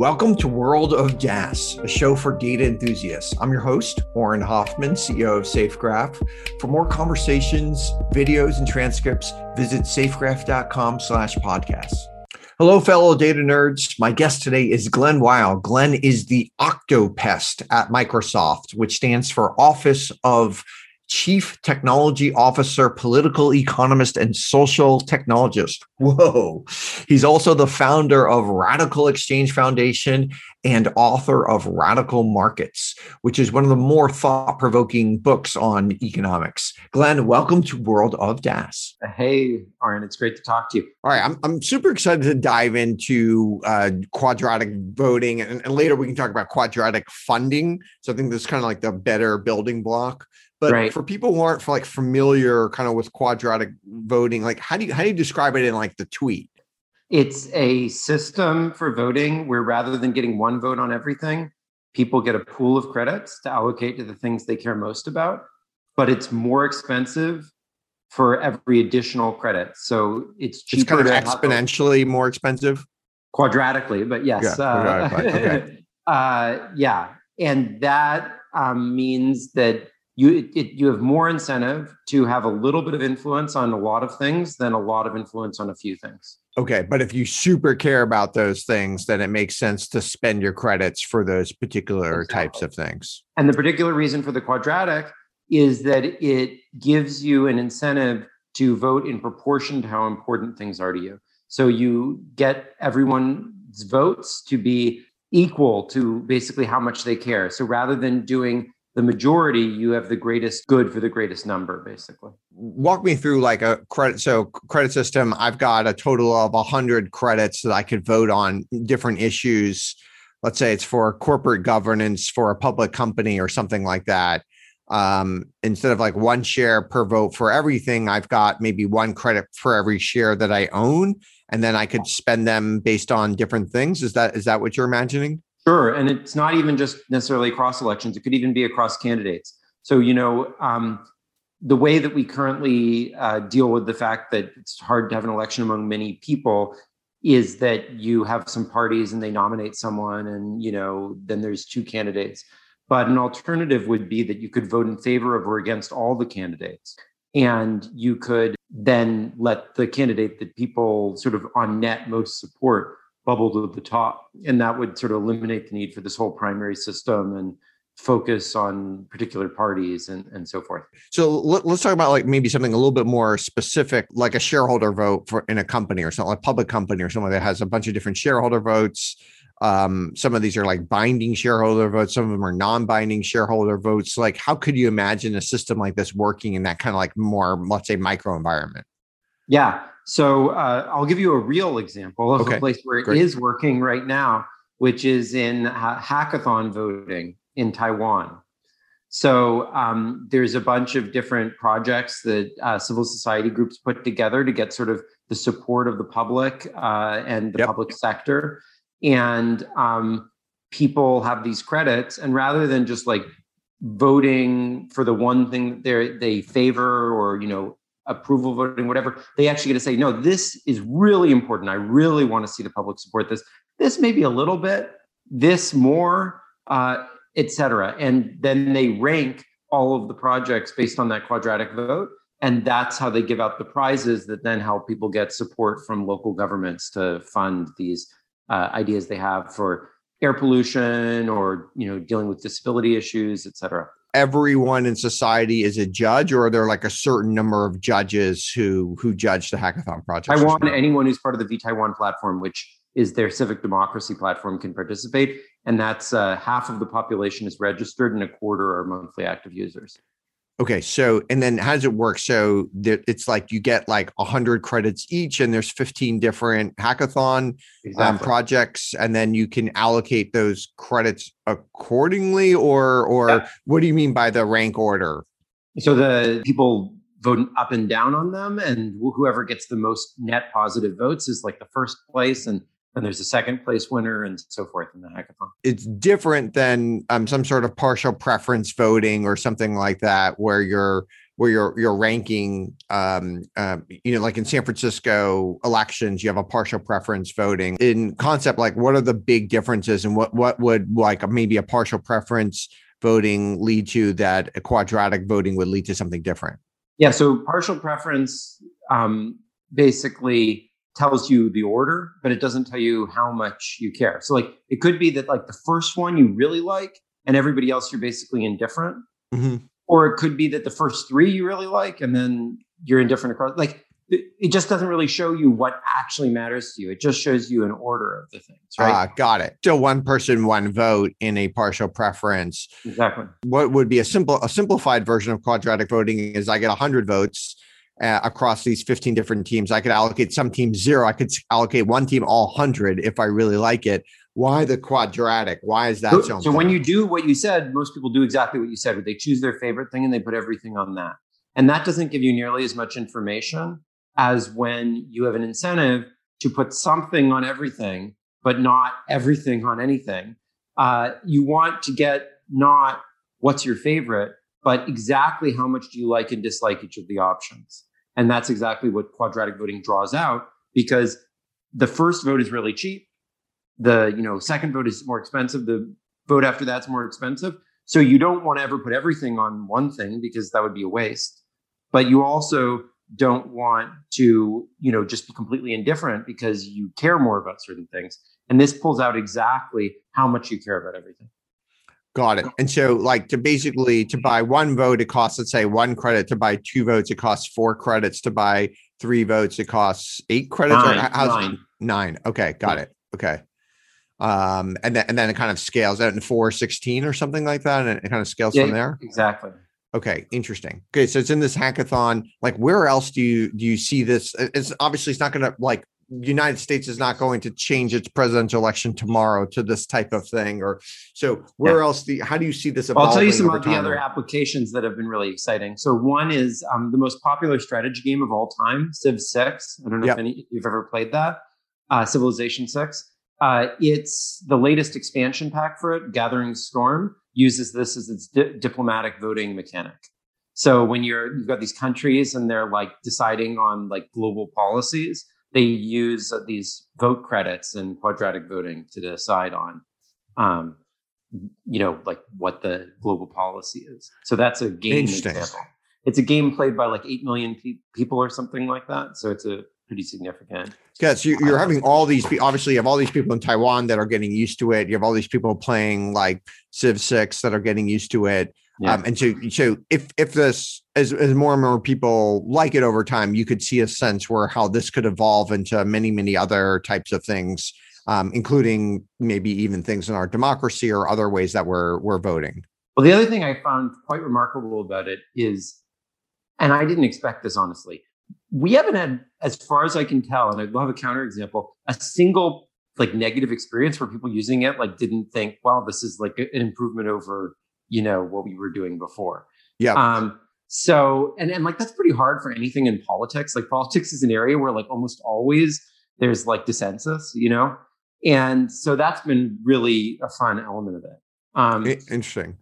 Welcome to World of DaaS, a show for data enthusiasts. I'm your host, Auren Hoffman, CEO of SafeGraph. For more conversations, videos, and transcripts, visit safegraph.com slash podcasts. Hello, fellow data nerds. My guest today is Glen Weyl. Glen is the Octopest at Microsoft, which stands for Office of Chief Technology Officer, political economist, and social technologist. Whoa. He's also the founder of RadicalxChange Foundation and author of Radical Markets, which is one of the more thought provoking books on economics. Glen, welcome to World of DaaS. Hey, Auren, it's great to talk to you. All right, I'm, I'm super excited to dive into uh, quadratic voting, and, and later we can talk about quadratic funding. So I think this is kind of like the better building block. But right. for people who aren't like familiar kind of with quadratic voting, like how do you how do you describe it in like the tweet? It's a system for voting where rather than getting one vote on everything, people get a pool of credits to allocate to the things they care most about. But it's more expensive for every additional credit. So it's cheaper. It's kind of exponentially more expensive. Quadratically, but yes. Yeah, uh, okay. uh, yeah. And that um, means that you it, you have more incentive to have a little bit of influence on a lot of things than a lot of influence on a few things. Okay, but if you super care about those things, then it makes sense to spend your credits for those particular exactly. types of things. And the particular reason for the quadratic is that it gives you an incentive to vote in proportion to how important things are to you. So you get everyone's votes to be equal to basically how much they care. So rather than doing the majority, you have the greatest good for the greatest number, basically. Walk me through like a credit. So, credit system, I've got a total of a 100 credits that I could vote on different issues. Let's say it's for corporate governance for a public company or something like that. Um, instead of like one share per vote for everything, I've got maybe one credit for every share that I own, and then I could spend them based on different things. Is that is that what you're imagining? Sure, and it's not even just necessarily across elections. It could even be across candidates. So you know, um, the way that we currently uh, deal with the fact that it's hard to have an election among many people is that you have some parties and they nominate someone, and you know, then there's two candidates. But an alternative would be that you could vote in favor of or against all the candidates. And you could then let the candidate that people sort of on net most support bubble to the top. And that would sort of eliminate the need for this whole primary system and focus on particular parties and, and so forth. So let, us talk about like maybe something a little bit more specific, like a shareholder vote for in a company or something like a public company or something that has a bunch of different shareholder votes. Um, some of these are like binding shareholder votes, some of them are non-binding shareholder votes. Like, how could you imagine a system like this working in that kind of like more, let's say, micro environment? Yeah. So uh, I'll give you a real example of okay. a place where it Great. is working right now, which is in uh, hackathon voting in Taiwan. So um, there's a bunch of different projects that uh, civil society groups put together to get sort of the support of the public uh, and the yep. public sector. And um, people have these credits, and rather than just like voting for the one thing they they favor or you know approval voting, whatever, they actually get to say, no, this is really important. I really want to see the public support this. This maybe a little bit, this more, uh, etc. And then they rank all of the projects based on that quadratic vote. And that's how they give out the prizes that then help people get support from local governments to fund these uh, ideas they have for air pollution or you know dealing with disability issues, et cetera everyone in society is a judge or are there like a certain number of judges who who judge the hackathon project taiwan anyone who's part of the vTaiwan platform which is their civic democracy platform can participate and that's uh, half of the population is registered and a quarter are monthly active users Okay, so and then how does it work? So that it's like you get like hundred credits each, and there's 15 different hackathon um, exactly. um, projects, and then you can allocate those credits accordingly, or or yeah. what do you mean by the rank order? So the people vote up and down on them, and whoever gets the most net positive votes is like the first place, and and there's a second place winner and so forth in the hackathon. It's different than um, some sort of partial preference voting or something like that, where you're where you're you're ranking um, um, you know like in san francisco elections you have a partial preference voting in concept like what are the big differences and what what would like maybe a partial preference voting lead to that a quadratic voting would lead to something different yeah so partial preference um, basically tells you the order but it doesn't tell you how much you care so like it could be that like the first one you really like and everybody else you're basically indifferent mm-hmm or it could be that the first three you really like and then you're indifferent across like it just doesn't really show you what actually matters to you. It just shows you an order of the things, right? Ah, got it. So one person, one vote in a partial preference. Exactly. What would be a simple, a simplified version of quadratic voting is I get hundred votes uh, across these 15 different teams. I could allocate some teams zero. I could allocate one team all hundred if I really like it. Why the quadratic? Why is that so? So, so when you do what you said, most people do exactly what you said. They choose their favorite thing and they put everything on that. And that doesn't give you nearly as much information as when you have an incentive to put something on everything, but not everything on anything. Uh, you want to get not what's your favorite, but exactly how much do you like and dislike each of the options. And that's exactly what quadratic voting draws out because the first vote is really cheap. The you know second vote is more expensive. The vote after that's more expensive. So you don't want to ever put everything on one thing because that would be a waste. But you also don't want to you know just be completely indifferent because you care more about certain things. And this pulls out exactly how much you care about everything got it and so like to basically to buy one vote it costs let's say one credit to buy two votes it costs four credits to buy three votes it costs eight credits nine, nine. nine okay got it okay um, and then and then it kind of scales out in four sixteen or something like that, and it kind of scales yeah, from there. Exactly. Okay, interesting. Okay, so it's in this hackathon. Like, where else do you do you see this? It's obviously it's not going to like United States is not going to change its presidential election tomorrow to this type of thing, or so. Where yeah. else do you, how do you see this? I'll tell you some of the other applications that have been really exciting. So one is um, the most popular strategy game of all time, Civ Six. I don't know yep. if any you've ever played that. Uh, Civilization Six. Uh, it's the latest expansion pack for it, Gathering Storm, uses this as its di- diplomatic voting mechanic. So when you're you've got these countries and they're like deciding on like global policies, they use these vote credits and quadratic voting to decide on, um, you know, like what the global policy is. So that's a game example. It's a game played by like eight million pe- people or something like that. So it's a pretty significant. Yeah, so you're having all these. Obviously, you have all these people in Taiwan that are getting used to it. You have all these people playing like Civ Six that are getting used to it. Yeah. Um, and so, so if if this as, as more and more people like it over time, you could see a sense where how this could evolve into many many other types of things, um, including maybe even things in our democracy or other ways that we're we're voting. Well, the other thing I found quite remarkable about it is, and I didn't expect this honestly, we haven't had, as far as I can tell, and I'll have a counterexample, a single like negative experience where people using it like didn't think, wow, this is like an improvement over, you know, what we were doing before. Yeah. Um, so and and like that's pretty hard for anything in politics. Like politics is an area where like almost always there's like dissensus, you know? And so that's been really a fun element of it. Um, Interesting.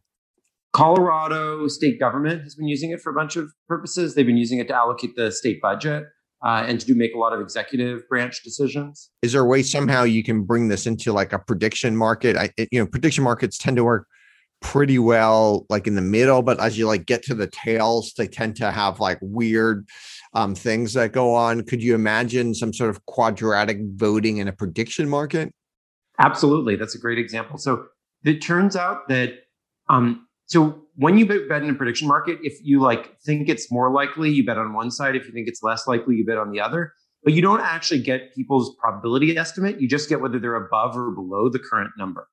Colorado state government has been using it for a bunch of purposes. They've been using it to allocate the state budget uh, and to do make a lot of executive branch decisions. Is there a way somehow you can bring this into like a prediction market? I, you know, prediction markets tend to work pretty well like in the middle, but as you like get to the tails, they tend to have like weird um, things that go on. Could you imagine some sort of quadratic voting in a prediction market? Absolutely, that's a great example. So it turns out that um, so when you bet in a prediction market, if you like think it's more likely, you bet on one side. If you think it's less likely, you bet on the other. But you don't actually get people's probability estimate. You just get whether they're above or below the current number,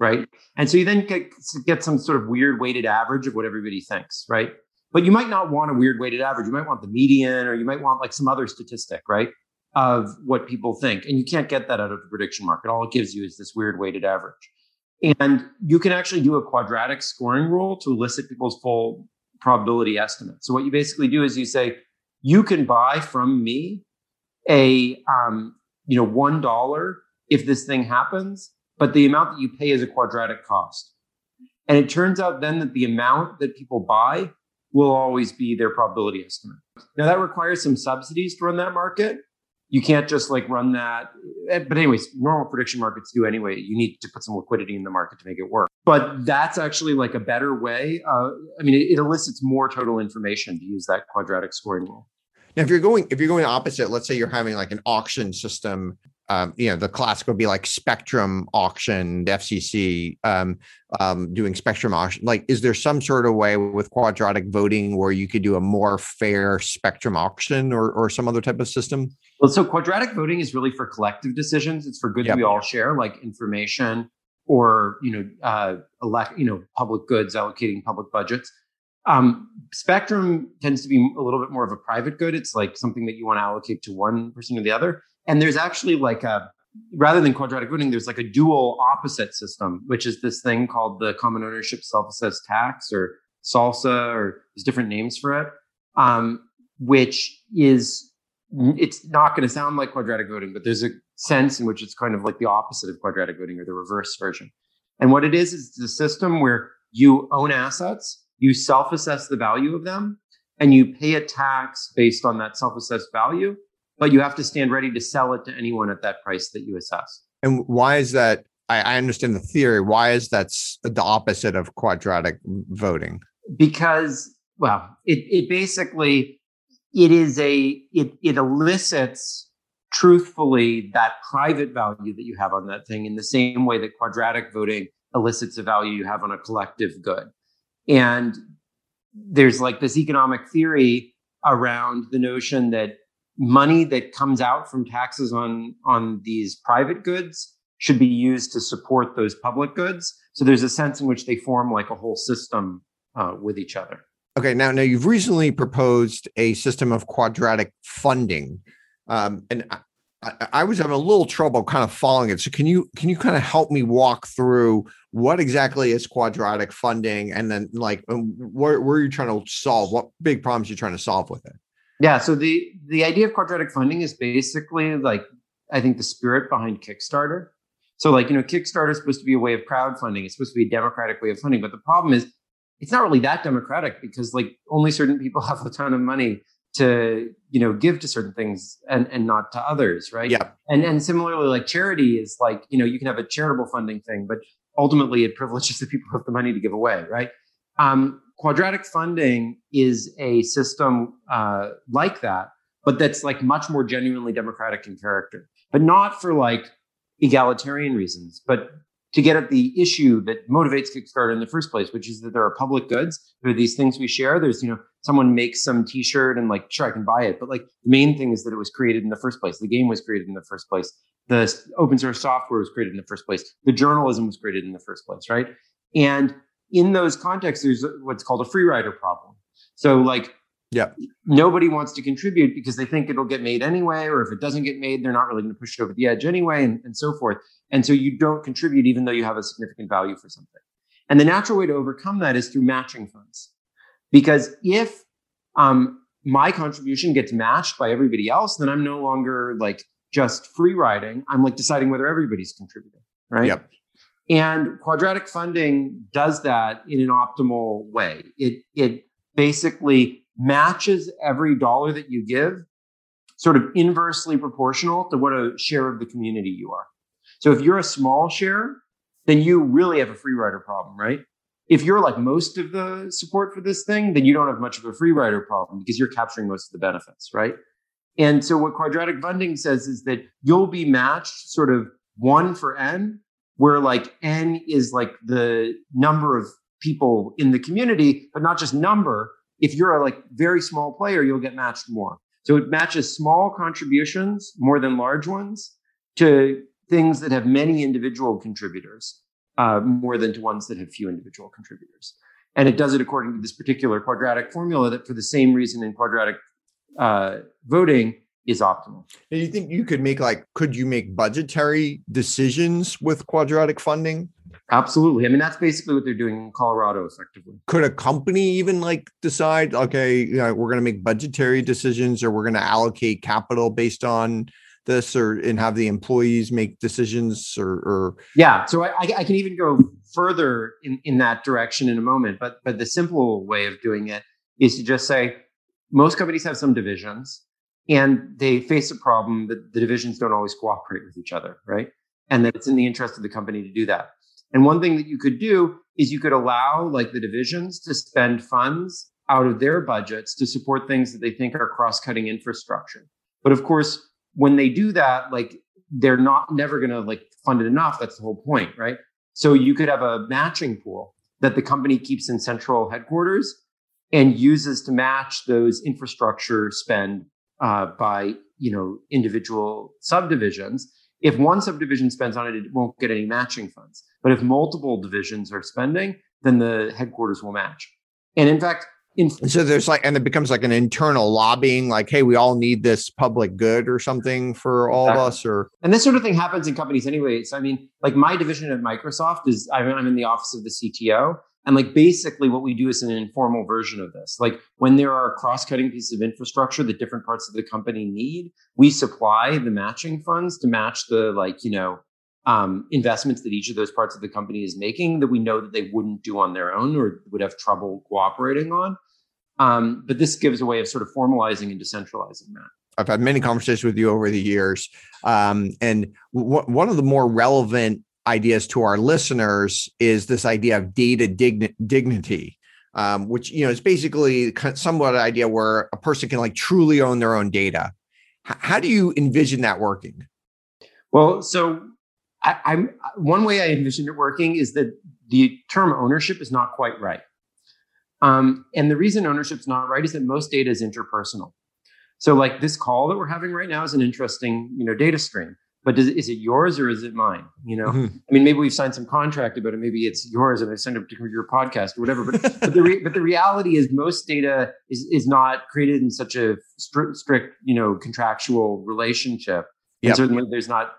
right? And so you then get, get some sort of weird weighted average of what everybody thinks, right? But you might not want a weird weighted average. You might want the median, or you might want like some other statistic, right? Of what people think. And you can't get that out of the prediction market. All it gives you is this weird weighted average. And you can actually do a quadratic scoring rule to elicit people's full probability estimate. So what you basically do is you say, you can buy from me a um, you know one dollar if this thing happens, but the amount that you pay is a quadratic cost. And it turns out then that the amount that people buy will always be their probability estimate. Now that requires some subsidies to run that market. You can't just like run that. Eh, but anyways, normal prediction markets do anyway. You need to put some liquidity in the market to make it work. But that's actually like a better way. Uh, I mean, it, it elicits more total information to use that quadratic scoring rule. Now, if you're going if you're going opposite, let's say you're having like an auction system um, you know, the classic would be like Spectrum auction, the FCC um, um, doing Spectrum auction. Like, is there some sort of way with quadratic voting where you could do a more fair Spectrum auction or, or some other type of system? Well, so quadratic voting is really for collective decisions. It's for goods yep. we all share, like information or you know, uh, elect, you know, public goods, allocating public budgets. Um, Spectrum tends to be a little bit more of a private good. It's like something that you want to allocate to one person or the other. And there's actually like a rather than quadratic voting, there's like a dual opposite system, which is this thing called the common ownership self-assessed tax or SALSA, or there's different names for it, um, which is it's not going to sound like quadratic voting, but there's a sense in which it's kind of like the opposite of quadratic voting or the reverse version. And what it is is the system where you own assets, you self-assess the value of them, and you pay a tax based on that self-assessed value but you have to stand ready to sell it to anyone at that price that you assess. And why is that? I, I understand the theory. Why is that the opposite of quadratic voting? Because, well, it, it basically it is a it it elicits truthfully that private value that you have on that thing in the same way that quadratic voting elicits a value you have on a collective good. And there's like this economic theory around the notion that money that comes out from taxes on on these private goods should be used to support those public goods. So there's a sense in which they form like a whole system uh, with each other. Okay, now now you've recently proposed a system of quadratic funding, um, and I, I, was having a little trouble kind of following it. So can you can you kind of help me walk through what exactly is quadratic funding, and then like um, where where are you trying to solve? What big problems you're trying to solve with it? Yeah. So the the idea of quadratic funding is basically like I think the spirit behind Kickstarter. So like you know, Kickstarter is supposed to be a way of crowdfunding. It's supposed to be a democratic way of funding, but the problem is it's not really that democratic because like only certain people have a ton of money to you know give to certain things and and not to others right yeah and and similarly like charity is like you know you can have a charitable funding thing but ultimately it privileges the people who have the money to give away right um quadratic funding is a system uh, like that, but that's like much more genuinely democratic in character, but not for like egalitarian reasons, but to get at the issue that motivates Kickstarter in the first place, which is that there are public goods. There are these things we share. There's, you know, someone makes some t-shirt and like, sure, I can buy it. But like the main thing is that it was created in the first place. The game was created in the first place. The open source software was created in the first place. The journalism was created in the first place, right? And in those contexts, there's what's called a free rider problem. So like yeah. Nobody wants to contribute because they think it'll get made anyway, or if it doesn't get made, they're not really going to push it over the edge anyway, and, and so forth. And so you don't contribute even though you have a significant value for something. And the natural way to overcome that is through matching funds. Because if um, my contribution gets matched by everybody else, then I'm no longer like just free riding. I'm like deciding whether everybody's contributing, right? Yep. And quadratic funding does that in an optimal way. It, it basically matches every dollar that you give sort of inversely proportional to what a share of the community you are. So if you're a small share, then you really have a free rider problem, right? If you're like most of the support for this thing, then you don't have much of a free rider problem because you're capturing most of the benefits, right? And so what quadratic funding says is that you'll be matched sort of one for n where like n is like the number of people in the community, but not just number. If you're a like very small player, you'll get matched more. So it matches small contributions more than large ones to things that have many individual contributors uh, more than to ones that have few individual contributors. And it does it according to this particular quadratic formula that for the same reason in quadratic uh, voting, is optimal. And you think you could make like could you make budgetary decisions with quadratic funding? Absolutely. I mean that's basically what they're doing in Colorado effectively. Could a company even like decide okay, you know, we're going to make budgetary decisions or we're going to allocate capital based on this or and have the employees make decisions or, or... yeah so I, I can even go further in, in that direction in a moment but but the simple way of doing it is to just say most companies have some divisions and they face a problem that the divisions don't always cooperate with each other, right? And that it's in the interest of the company to do that. And one thing that you could do is you could allow like the divisions to spend funds out of their budgets to support things that they think are cross-cutting infrastructure. But of course, when they do that, like they're not never going to like fund it enough. That's the whole point, right? So you could have a matching pool that the company keeps in central headquarters and uses to match those infrastructure spend uh, by you know individual subdivisions. If one subdivision spends on it, it won't get any matching funds. But if multiple divisions are spending, then the headquarters will match. And in fact, in- so there's like, and it becomes like an internal lobbying, like, hey, we all need this public good or something for all exactly. of us, or and this sort of thing happens in companies anyways. I mean, like my division at Microsoft is I'm in the office of the CTO, and like basically what we do is an informal version of this. Like when there are cross-cutting pieces of infrastructure that different parts of the company need, we supply the matching funds to match the like, you know, um, investments that each of those parts of the company is making that we know that they wouldn't do on their own or would have trouble cooperating on. Um, but this gives a way of sort of formalizing and decentralizing that. I've had many conversations with you over the years. Um, and w- one of the more relevant ideas to our listeners is this idea of data digni- dignity, um, which you know is basically somewhat an idea where a person can like truly own their own data. H- how do you envision that working? Well, so I, am one way I envision it working is that the term ownership is not quite right. Um, and the reason ownership is not right is that most data is interpersonal. So, like this call that we're having right now is an interesting, you know, data stream but does, is it yours or is it mine? You know, mm-hmm. I mean, maybe we've signed some contract about it. Maybe it's yours and I send it to your podcast or whatever. But but the re, but the reality is most data is is not created in such a strict, strict you know contractual relationship. Yep. And certainly there's not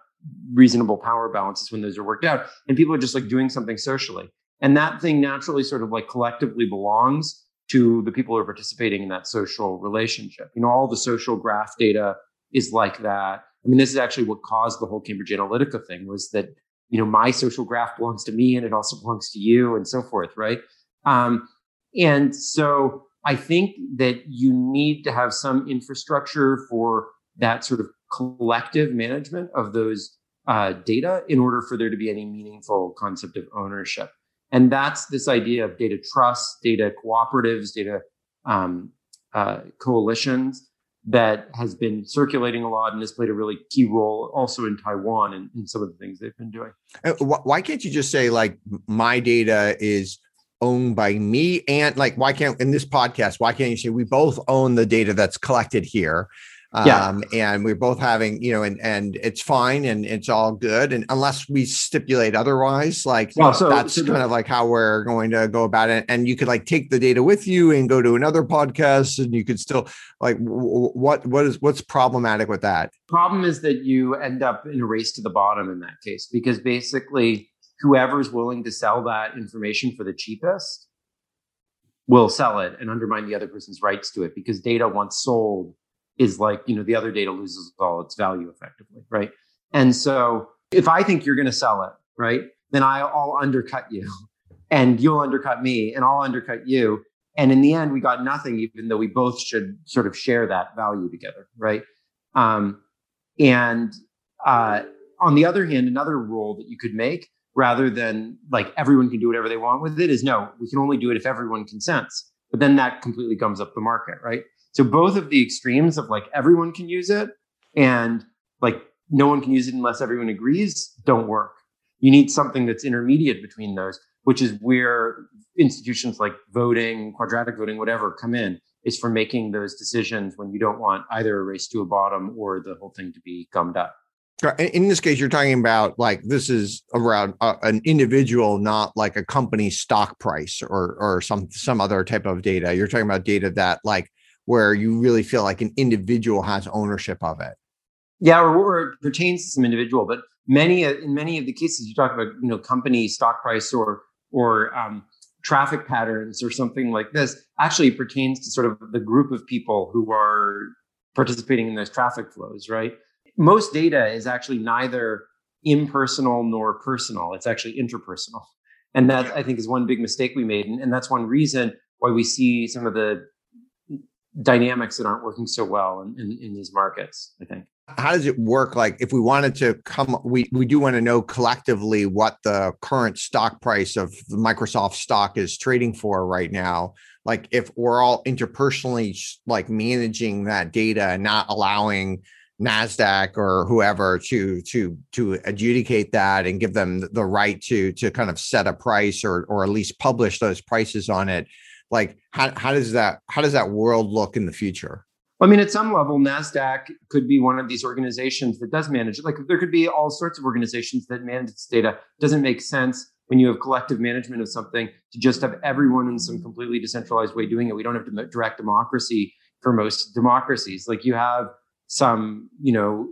reasonable power balances when those are worked out. And people are just like doing something socially, and that thing naturally sort of like collectively belongs to the people who are participating in that social relationship. You know, all the social graph data is like that I mean, this is actually what caused the whole Cambridge Analytica thing was that, you know, my social graph belongs to me and it also belongs to you and so forth, right? Um, and so I think that you need to have some infrastructure for that sort of collective management of those uh, data in order for there to be any meaningful concept of ownership. And that's this idea of data trust, data cooperatives, data um, uh, coalitions that has been circulating a lot and has played a really key role also in Taiwan and in some of the things they've been doing. Why can't you just say like my data is owned by me and like why can't in this podcast why can't you say we both own the data that's collected here yeah. Um, and we're both having, you know, and and it's fine and it's all good. And unless we stipulate otherwise, like well, so, that's so kind the, of like how we're going to go about it. And you could like take the data with you and go to another podcast, and you could still like what what is what's problematic with that? Problem is that you end up in a race to the bottom in that case because basically whoever's willing to sell that information for the cheapest will sell it and undermine the other person's rights to it because data once sold is like, you know, the other data loses all its value effectively, right? And so if I think you're going to sell it, right, then I'll undercut you and you'll undercut me and I'll undercut you. And in the end, we got nothing, even though we both should sort of share that value together, right? Um, and uh, on the other hand, another rule that you could make rather than like everyone can do whatever they want with it is no, we can only do it if everyone consents. But then that completely gums up the market, right? So both of the extremes of like everyone can use it and like no one can use it unless everyone agrees don't work. You need something that's intermediate between those, which is where institutions like voting, quadratic voting, whatever come in is for making those decisions when you don't want either a race to a bottom or the whole thing to be gummed up. In this case, you're talking about like this is around uh, an individual, not like a company stock price or or some some other type of data. You're talking about data that like where you really feel like an individual has ownership of it. Yeah, or, or it pertains to some individual, but many in many of the cases you talk about, you know, company stock price or or um, traffic patterns or something like this actually pertains to sort of the group of people who are participating in those traffic flows, right? Most data is actually neither impersonal nor personal. It's actually interpersonal. And that I think is one big mistake we made. And, and that's one reason why we see some of the dynamics that aren't working so well in, in, in these markets. I think how does it work like if we wanted to come we we do want to know collectively what the current stock price of microsoft stock is trading for right now like if we're all interpersonally like managing that data and not allowing nasdaq or whoever to to to adjudicate that and give them the right to to kind of set a price or or at least publish those prices on it like how, how does that how does that world look in the future I mean, at some level, NASDAQ could be one of these organizations that does manage it. Like there could be all sorts of organizations that manage this data. It doesn't make sense when you have collective management of something to just have everyone in some completely decentralized way doing it. We don't have direct democracy for most democracies. Like you have some, you know,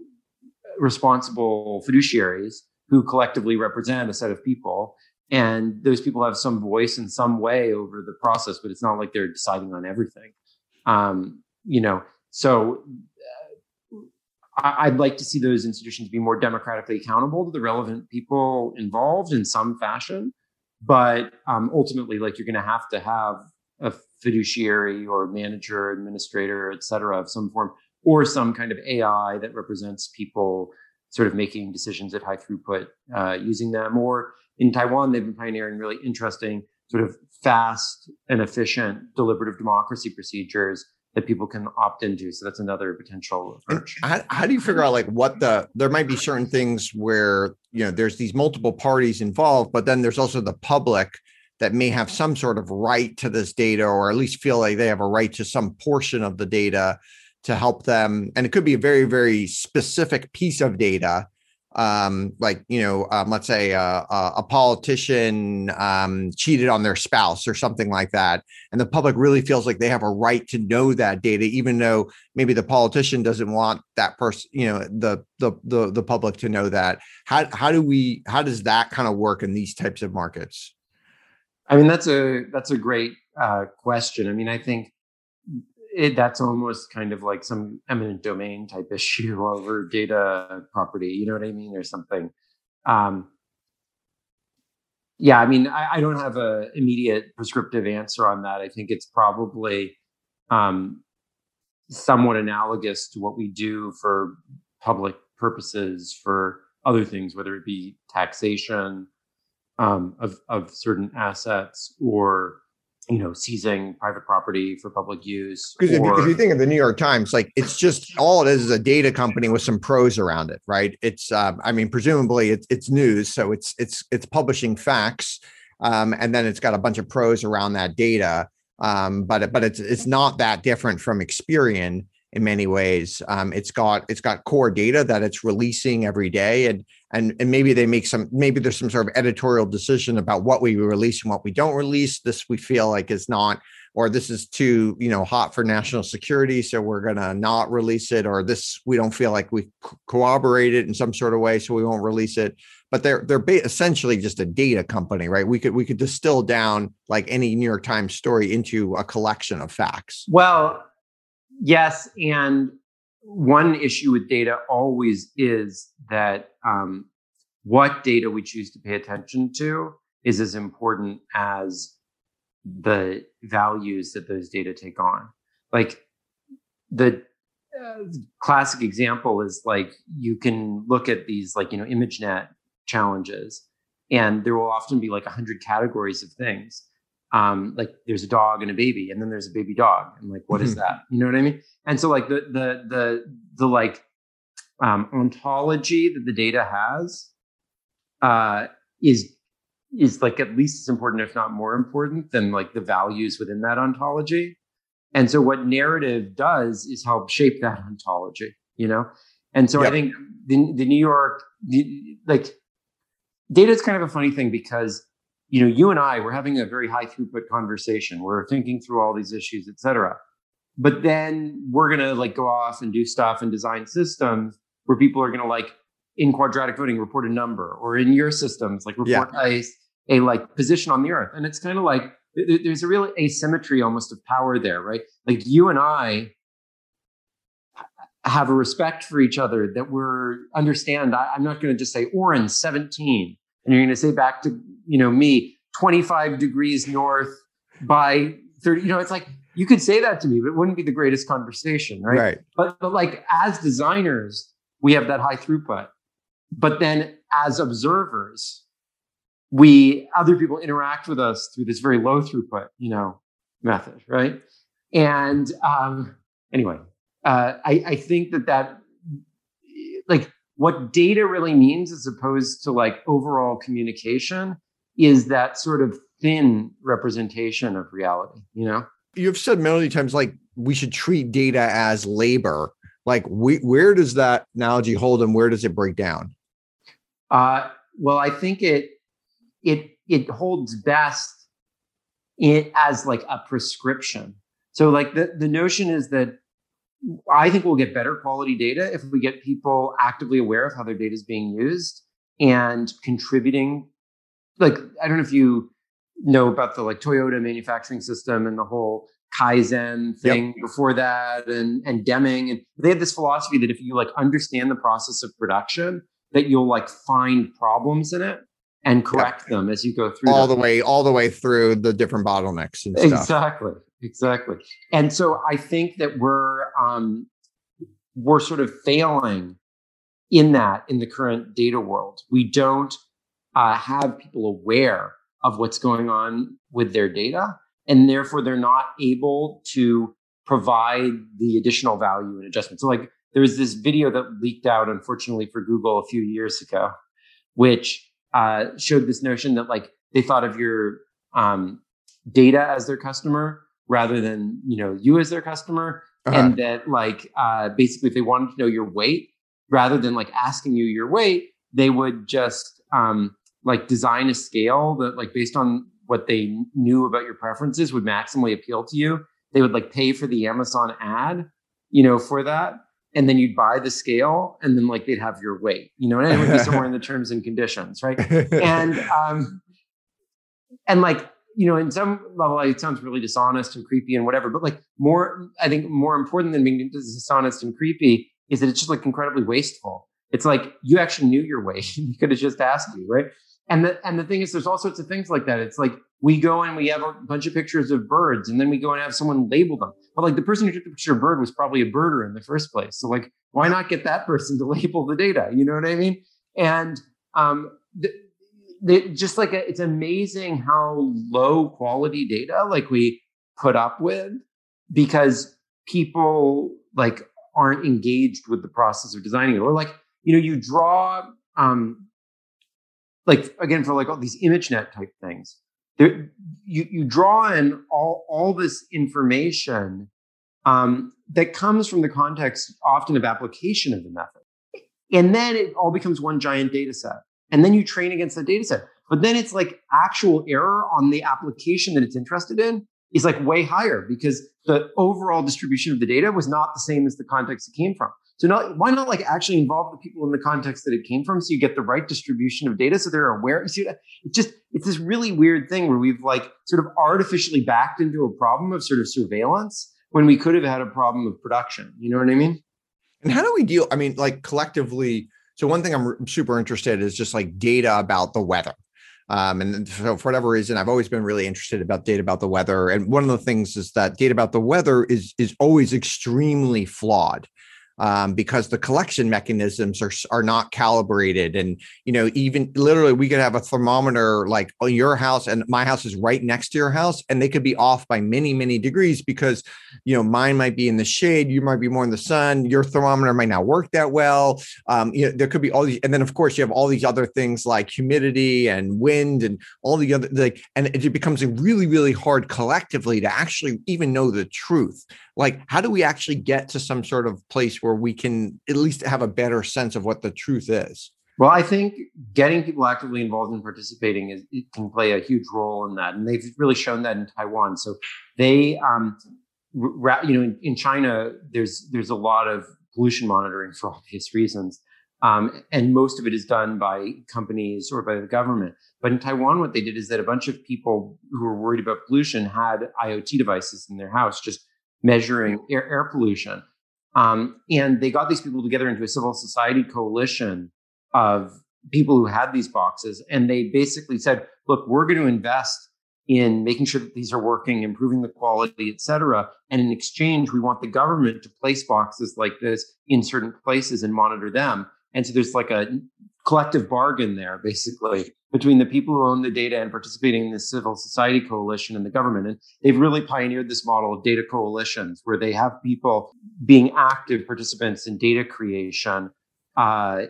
responsible fiduciaries who collectively represent a set of people. And those people have some voice in some way over the process, but it's not like they're deciding on everything. Um, you know, so uh, I'd like to see those institutions be more democratically accountable to the relevant people involved in some fashion. But um, ultimately, like you're going to have to have a fiduciary or manager, administrator, et cetera, of some form, or some kind of AI that represents people sort of making decisions at high throughput uh, using them. Or in Taiwan, they've been pioneering really interesting, sort of fast and efficient deliberative democracy procedures that people can opt into. So that's another potential approach. How, how, do you figure out like what the there might be certain things where you know there's these multiple parties involved, but then there's also the public that may have some sort of right to this data or at least feel like they have a right to some portion of the data to help them and it could be a very very specific piece of data um, like you know, um, let's say uh, a politician um, cheated on their spouse or something like that, and the public really feels like they have a right to know that data, even though maybe the politician doesn't want that person, you know, the the the the public to know that. How how do we how does that kind of work in these types of markets? I mean, that's a that's a great uh, question. I mean, I think it, that's almost kind of like some eminent domain type issue over data property. You know what I mean, or something. Um, yeah, I mean, I, I don't have an immediate prescriptive answer on that. I think it's probably um, somewhat analogous to what we do for public purposes for other things, whether it be taxation um, of of certain assets or you know, seizing private property for public use. Because if, if, you think of the New York Times, like it's just all it is is a data company with some prose around it, right? It's, um, I mean, presumably it's it's news, so it's it's it's publishing facts, um, and then it's got a bunch of prose around that data. Um, but but it's it's not that different from Experian in many ways. Um, it's got it's got core data that it's releasing every day, and and and maybe they make some maybe there's some sort of editorial decision about what we release and what we don't release. This we feel like is not, or this is too you know hot for national security, so we're gonna not release it, or this we don't feel like we co- corroborate it in some sort of way, so we won't release it. But they're they're ba- essentially just a data company, right? We could we could distill down like any New York Times story into a collection of facts. Well, yes, and one issue with data always is that um, what data we choose to pay attention to is as important as the values that those data take on. Like the uh, classic example is like you can look at these like you know ImageNet challenges, and there will often be like hundred categories of things um, like there's a dog and a baby, and then there's a baby dog, and like what is mm-hmm. that? You know what I mean? And so like the the the the like um, ontology that the data has uh, is is like at least as important, if not more important, than like the values within that ontology. And so what narrative does is help shape that ontology, you know? And so yep. I think the, the New York, the, like data is kind of a funny thing because you know, you and I, we're having a very high throughput conversation. We're thinking through all these issues, et cetera. But then we're going to like go off and do stuff and design systems where people are going to like in quadratic voting report a number or in your systems like report yeah. a, a like position on the earth. And it's kind of like there's a real asymmetry almost of power there, right? Like you and I have a respect for each other that we're understand. I, am not going to just say orange 17 and you're going to say back to you know me 25 degrees north by 30 you know it's like you could say that to me, but it wouldn't be the greatest conversation, right? Right. But, but like as designers, we have that high throughput. But then as observers, we other people interact with us through this very low throughput, you know, method, right? And um, anyway, uh, I, I think that that like what data really means as opposed to like overall communication is that sort of thin representation of reality you know? You've said many times like we should treat data as labor. Like we, where does that analogy hold and where does it break down? Uh, well i think it it it holds best it as like a prescription. So like the, the notion is that I think we'll get better quality data if we get people actively aware of how their data is being used and contributing. Like, I don't know if you know about the like Toyota manufacturing system and the whole Kaizen thing yep. before that and, and Deming. And they had this philosophy that if you like understand the process of production, that you'll like find problems in it and correct yep. them as you go through all them. the way, all the way through the different bottlenecks and stuff. Exactly. Exactly. And so I think that we're um, we're sort of failing in that in the current data world. We don't uh, have people aware of what's going on with their data, and therefore they're not able to provide the additional value and adjustment. So, like, there was this video that leaked out, unfortunately for Google, a few years ago, which uh, showed this notion that like they thought of your um, data as their customer rather than you know you as their customer. Uh-huh. and that like uh, basically if they wanted to know your weight rather than like asking you your weight they would just um, like design a scale that like based on what they knew about your preferences would maximally appeal to you. They would like pay for the amazon ad you know for that. And then you'd buy the scale and then like they'd have your weight you know and it would be somewhere in the terms and conditions right? And um and like you know, in some level, it sounds really dishonest and creepy and whatever. But like more, I think more important than being dishonest and creepy is that it's just like incredibly wasteful. It's like you actually knew your weight. you could have just asked you, right? And the and the thing is, there's all sorts of things like that. It's like we go and we have a bunch of pictures of birds, and then we go and have someone label them. But like the person who took the picture of bird was probably a birder in the first place. So like, why not get that person to label the data? You know what I mean? And um, the, they, just like a, it's amazing how low quality data like we put up with because people like aren't engaged with the process of designing it. Or like you know you draw um like again for like all these ImageNet type things. There you you draw in all all this information um that comes from the context often of application of the method. And then it all becomes one giant data set and then you train against the data set. But then it's like actual error on the application that it's interested in is like way higher because the overall distribution of the data was not the same as the context it came from. So not, why not like actually involve the people in the context that it came from so you get the right distribution of data so they're aware. See, it's just, it's this really weird thing where we've like sort of artificially backed into a problem of sort of surveillance when we could have had a problem of production. You know what I mean? And how do we deal? I mean, like collectively, so one thing I'm super interested in is just like data about the weather. Um, and so for whatever reason, I've always been really interested about data about the weather. And one of the things is that data about the weather is is always extremely flawed um, because the collection mechanisms are are not calibrated. And you know, even literally, we could have a thermometer like on your house, and my house is right next to your house, and they could be off by many many degrees because you know mine might be in the shade, you might be more in the sun, your thermometer might not work that well. Um, you know, there could be all these, and then of course you have all these other things like humidity and wind and all the other like, and it becomes really really hard collectively to actually even know the truth like how do we actually get to some sort of place where we can at least have a better sense of what the truth is well i think getting people actively involved in participating is it can play a huge role in that and they've really shown that in taiwan so they um you know in, in china there's there's a lot of pollution monitoring for obvious reasons um, and most of it is done by companies or by the government. But in Taiwan, what they did is that a bunch of people who were worried about pollution had IoT devices in their house, just measuring air, air pollution. Um, and they got these people together into a civil society coalition of people who had these boxes. And they basically said, look, we're going to invest in making sure that these are working, improving the quality, et cetera. And in exchange, we want the government to place boxes like this in certain places and monitor them. And so there's like a collective bargain there, basically, between the people who own the data and participating in the civil society coalition and the government. And they've really pioneered this model of data coalitions where they have people being active participants in data creation uh,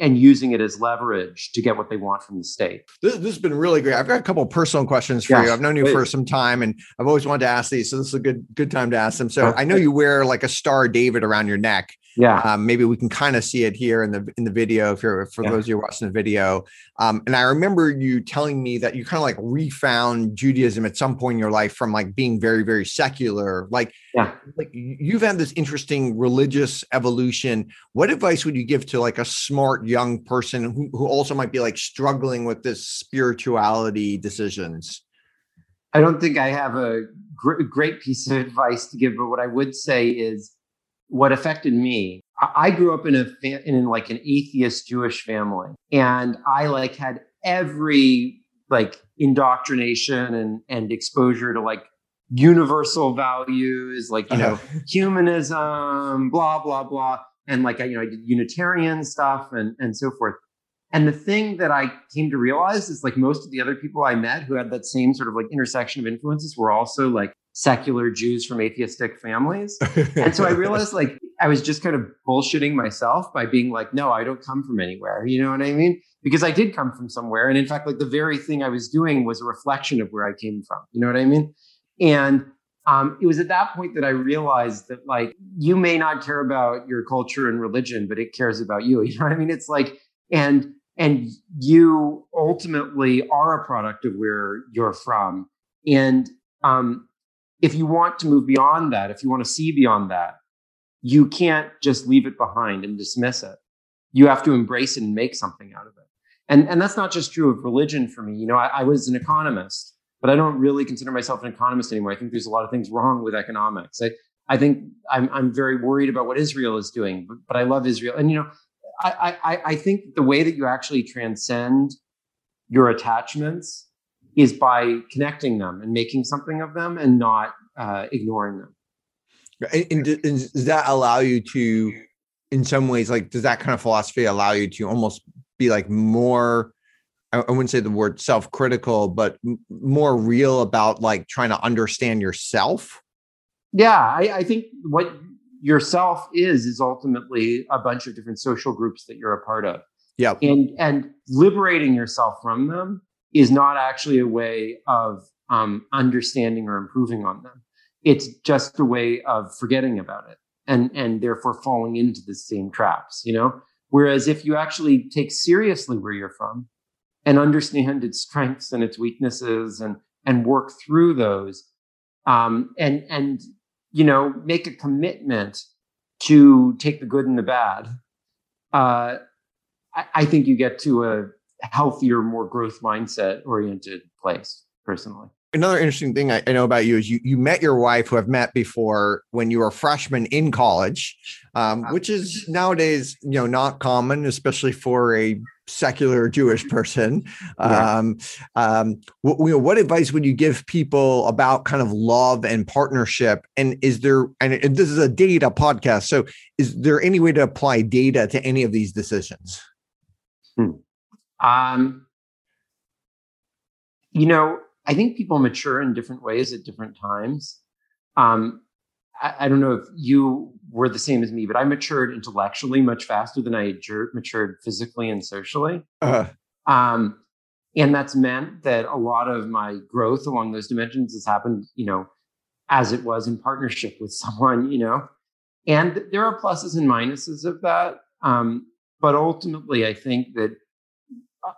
and using it as leverage to get what they want from the state. This, this has been really great. I've got a couple personal questions for you. I've known you for some time, and I've always wanted to ask these, so this is a good good time to ask them. So I know you wear like a star David around your neck. Yeah. Um, maybe we can kind of see it here in the in the video if you're for yeah. those of you watching the video. Um, and I remember you telling me that you kind of like refound Judaism at some point in your life from like being very, very secular. Like, yeah, like you've had this interesting religious evolution. What advice would you give to like a smart young person who, who also might be like struggling with this spirituality decisions? I don't think I have a gr- great piece of advice to give, but what I would say is what affected me i grew up in a in like an atheist jewish family and i like had every like indoctrination and and exposure to like universal values like you know uh-huh. humanism blah blah blah and like I, you know i did unitarian stuff and and so forth and the thing that i came to realize is like most of the other people i met who had that same sort of like intersection of influences were also like secular Jews from atheistic families. and so I realized like I was just kind of bullshitting myself by being like, no, I don't come from anywhere. You know what I mean? Because I did come from somewhere. And in fact, like the very thing I was doing was a reflection of where I came from. You know what I mean? And um, it was at that point that I realized that like you may not care about your culture and religion, but it cares about you. You know what I mean? It's like, and and you ultimately are a product of where you're from. And um, if you want to move beyond that, if you want to see beyond that, you can't just leave it behind and dismiss it. You have to embrace it and make something out of it. And, and that's not just true of religion for me. You know, I, I was an economist, but I don't really consider myself an economist anymore. I think there's a lot of things wrong with economics. I, I think I'm, I'm very worried about what Israel is doing, but, but I love Israel. And, you know, I, I, I think the way that you actually transcend your attachments is by connecting them and making something of them and not uh, ignoring them. And, and does that allow you to, in some ways, like, does that kind of philosophy allow you to almost be like more, I wouldn't say the word self critical, but more real about like trying to understand yourself? Yeah, I, I think what yourself is, is ultimately a bunch of different social groups that you're a part of. Yeah. And, and liberating yourself from them is not actually a way of um, understanding or improving on them. It's just a way of forgetting about it and, and therefore falling into the same traps, you know? Whereas if you actually take seriously where you're from and understand its strengths and its weaknesses and, and work through those, um, and, and, you know, make a commitment to take the good and the bad, uh, I, I think you get to a, healthier, more growth mindset oriented place personally. Another interesting thing I, I, know about you is you you met your wife who I've met before when you were a freshman in college, um, which is nowadays you know not common, especially for a secular Jewish person. Yeah. Um, um, what, you know, what advice would you give people about kind of love and partnership? And is there and this is a data podcast, so is there any way to apply data to any of these decisions? Hmm. Um, you know, I think people mature in different ways at different times. Um, I, I, don't know if you were the same as me, but I matured intellectually much faster than I matured physically and socially. Uh-huh. Um, and that's meant that a lot of my growth along those dimensions has happened, you know, as it was in partnership with someone, you know. And there are pluses and minuses of that. Um, but ultimately, I think that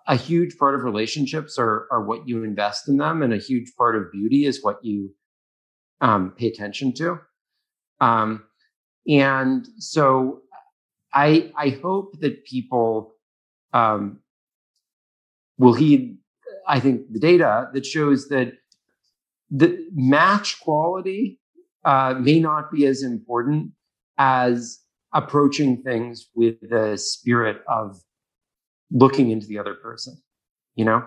a huge part of relationships are are what you invest in them, and a huge part of beauty is what you um, pay attention to. Um, and so, I I hope that people um, will heed. I think the data that shows that the match quality uh, may not be as important as approaching things with the spirit of looking into the other person, you know?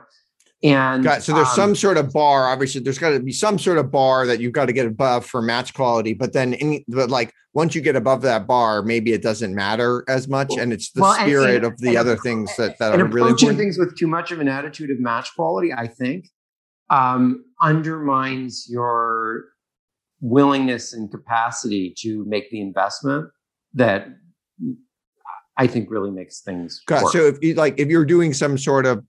And got, so there's um, some sort of bar. Obviously, there's got to be some sort of bar that you've got to get above for match quality. But then, in, but like once you get above that bar, maybe it doesn't matter as much, and it's the well, spirit and, of the other things that that and are really approaching things with too much of an attitude of match quality. I think um, undermines your willingness and capacity to make the investment that I think really makes things. So if you like, if you're doing some sort of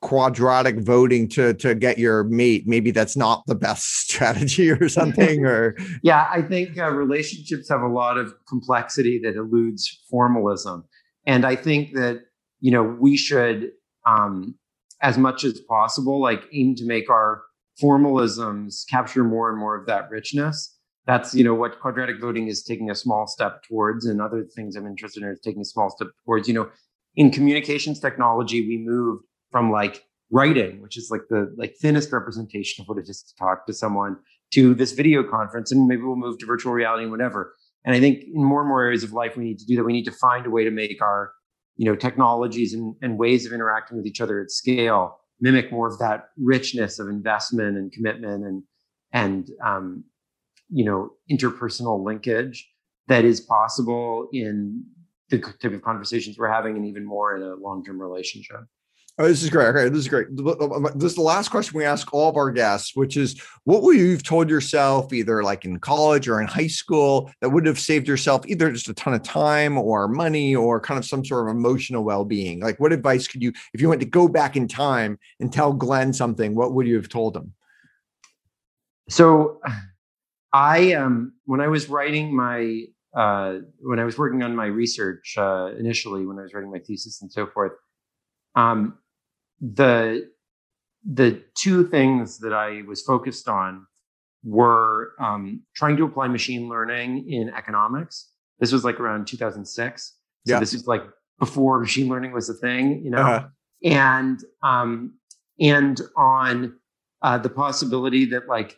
quadratic voting to to get your mate maybe that's not the best strategy or something or yeah i think uh, relationships have a lot of complexity that eludes formalism. And i think that you know we should um as much as possible like aim to make our formalisms capture more and more of that richness that's you know what quadratic voting is taking a small step towards and other things i'm interested in is taking a small step towards you know in communications technology we moved from like writing, which is like the like thinnest representation of what it is to talk to someone, to this video conference, and maybe we'll move to virtual reality and whatever. And I think in more and more areas of life, we need to do that. We need to find a way to make our, you know, technologies and, and ways of interacting with each other at scale mimic more of that richness of investment and commitment and and um, you know interpersonal linkage that is possible in the type of conversations we're having, and even more in a long-term relationship. Oh, this is great. Okay, this is great. This is the last question we ask all of our guests, which is what would you have told yourself either like in college or in high school that would have saved yourself either just a ton of time or money or kind of some sort of emotional well-being? Like what advice could you, if you went to go back in time and tell Glen something, what would you have told him? So I um when I was writing my uh when I was working on my research uh initially, when I was writing my thesis and so forth, um the the two things that I was focused on were um, trying to apply machine learning in economics. This was like around 2006. So yeah. this is like before machine learning was a thing, you know, uh-huh. and um, and on uh, the possibility that like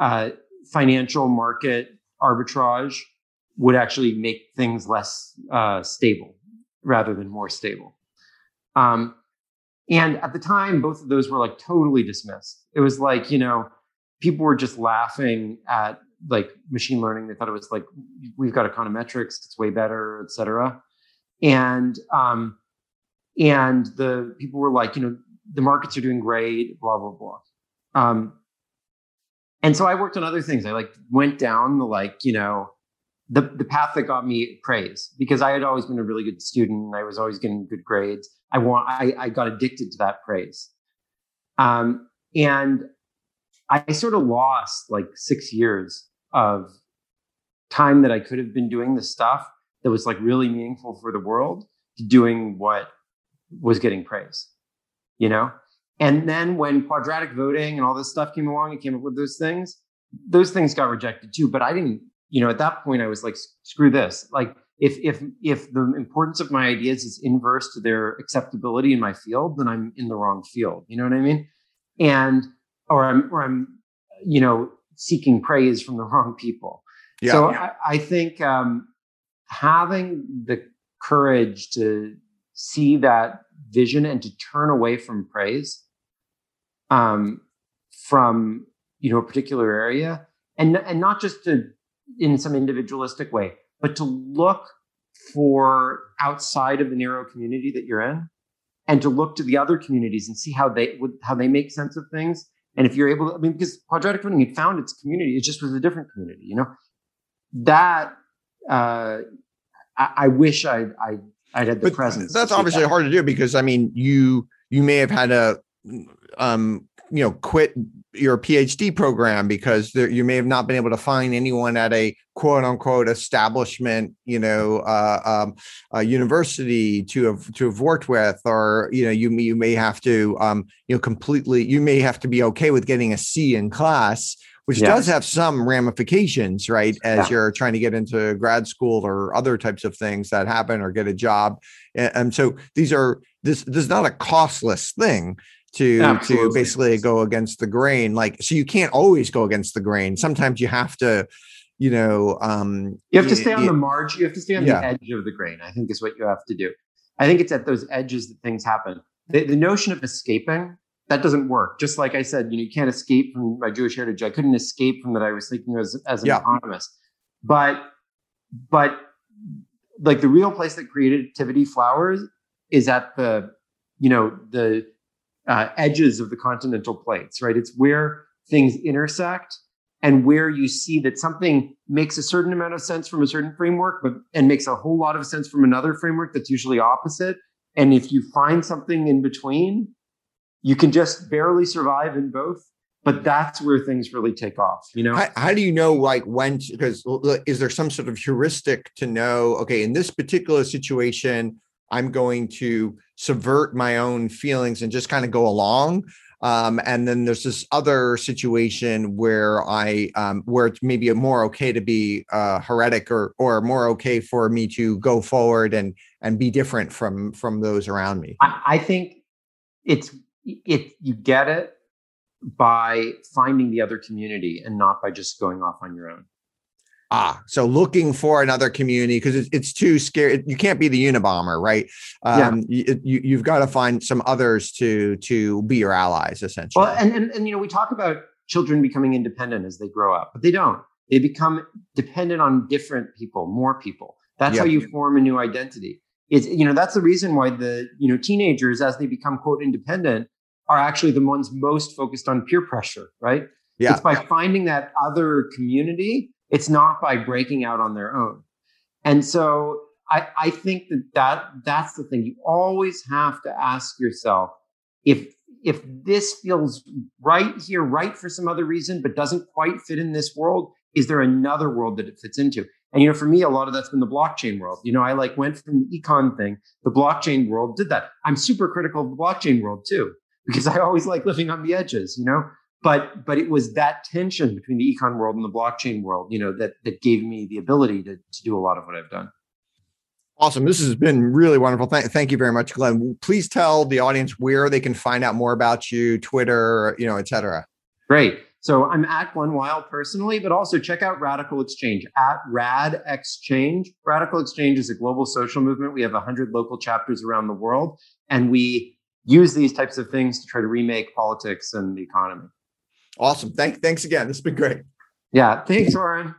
uh, financial market arbitrage would actually make things less uh, stable rather than more stable. Um, and at the time, both of those were like totally dismissed. It was like, you know, people were just laughing at like machine learning. They thought it was like, we've got econometrics, it's way better, et cetera. And, um, and the people were like, you know, the markets are doing great, blah, blah, blah. Um, and so I worked on other things. I like went down the like, you know, the, the path that got me praise because I had always been a really good student. I was always getting good grades. I want, I, I got addicted to that praise. Um, and I sort of lost like six years of time that I could have been doing the stuff that was like really meaningful for the world to doing what was getting praise, you know? And then when quadratic voting and all this stuff came along and came up with those things, those things got rejected too. But I didn't you know, at that point I was like, screw this. Like if if if the importance of my ideas is inverse to their acceptability in my field, then I'm in the wrong field. You know what I mean? And or I'm or I'm, you know, seeking praise from the wrong people. Yeah. So I, I think um, having the courage to see that vision and to turn away from praise um, from you know a particular area and and not just to in some individualistic way, but to look for outside of the narrow community that you're in and to look to the other communities and see how they would how they make sense of things. And if you're able to, I mean, because quadratic voting had found its community, it just was a different community, you know. That uh, I, I wish I I I'd had the but presence. That's obviously that. hard to do because I mean you you may have had a um you know quit your PhD program because there, you may have not been able to find anyone at a quote unquote establishment, you know, uh, um, a university to have to have worked with, or you know, you you may have to, um, you know, completely, you may have to be okay with getting a C in class, which does have some ramifications, right? As yeah. you're trying to get into grad school or other types of things that happen, or get a job, and so these are this this is not a costless thing to Absolutely. to basically go against the grain like so you can't always go against the grain sometimes you have to you know um you have to stay on the margin you have to stay on yeah. the edge of the grain i think is what you have to do i think it's at those edges that things happen the, the notion of escaping that doesn't work. Just like I said, you know, you can't escape from my Jewish heritage. I couldn't escape from that. I was thinking as as an yeah. economist, but but like the real place that creativity flowers is at the you know the uh, edges of the continental plates, right? It's where things intersect and where you see that something makes a certain amount of sense from a certain framework, but and makes a whole lot of sense from another framework that's usually opposite. And if you find something in between, you can just barely survive in both. But that's where things really take off, you know. How, how do you know, like, when? Because is there some sort of heuristic to know? Okay, in this particular situation, I'm going to subvert my own feelings and just kind of go along um, and then there's this other situation where I um, where it's maybe more okay to be uh, heretic or or more okay for me to go forward and and be different from from those around me. I, I think it's if you get it by finding the other community and not by just going off on your own ah so looking for another community because it's, it's too scary you can't be the unabomber right? Um, yeah. you, you, have got to find some others to to be your allies essentially. Well and, and and you know we talk about children becoming independent as they grow up but they don't. They become dependent on different people more people. That's how you form a new identity. It's you know that's the reason why the you know teenagers as they become quote independent are actually the ones most focused on peer pressure right? Yeah. it's by finding that other community it's not by breaking out on their own. And so I, I think that, that that's the thing. You always have to ask yourself if if this feels right here, right for some other reason, but doesn't quite fit in this world, is there another world that it fits into? And you know, for me, a lot of that's been the blockchain world. You know, I like went from the econ thing, the blockchain world did that. I'm super critical of the blockchain world too, because I always like living on the edges, you know but but it was that tension between the econ world and the blockchain world you know that that gave me the ability to, to do a lot of what i've done. Awesome. This has been really wonderful. Th- thank you very much Glen. Please tell the audience where they can find out more about you twitter you know etc great. So i'm at Glen Weyl personally but also check out RadicalxChange at rad exchange. RadicalxChange is a global social movement. We have 100 local chapters around the world and we use these types of things to try to remake politics and the economy Awesome. Thank, thanks again. This has been great. Yeah. Thanks, Auren.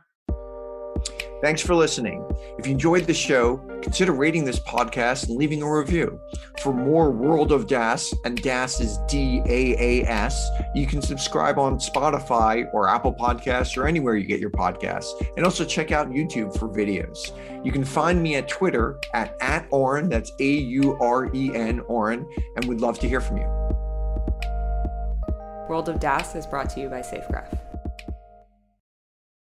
Thanks for listening. If you enjoyed the show, consider rating this podcast and leaving a review. For more World of DaaS, and DaaS is D A A S, you can subscribe on Spotify or Apple Podcasts or anywhere you get your podcasts. And also check out YouTube for videos. You can find me at Twitter at, at Auren, that's A U R E N, Auren, and we'd love to hear from you. World of DaaS is brought to you by Safegraph.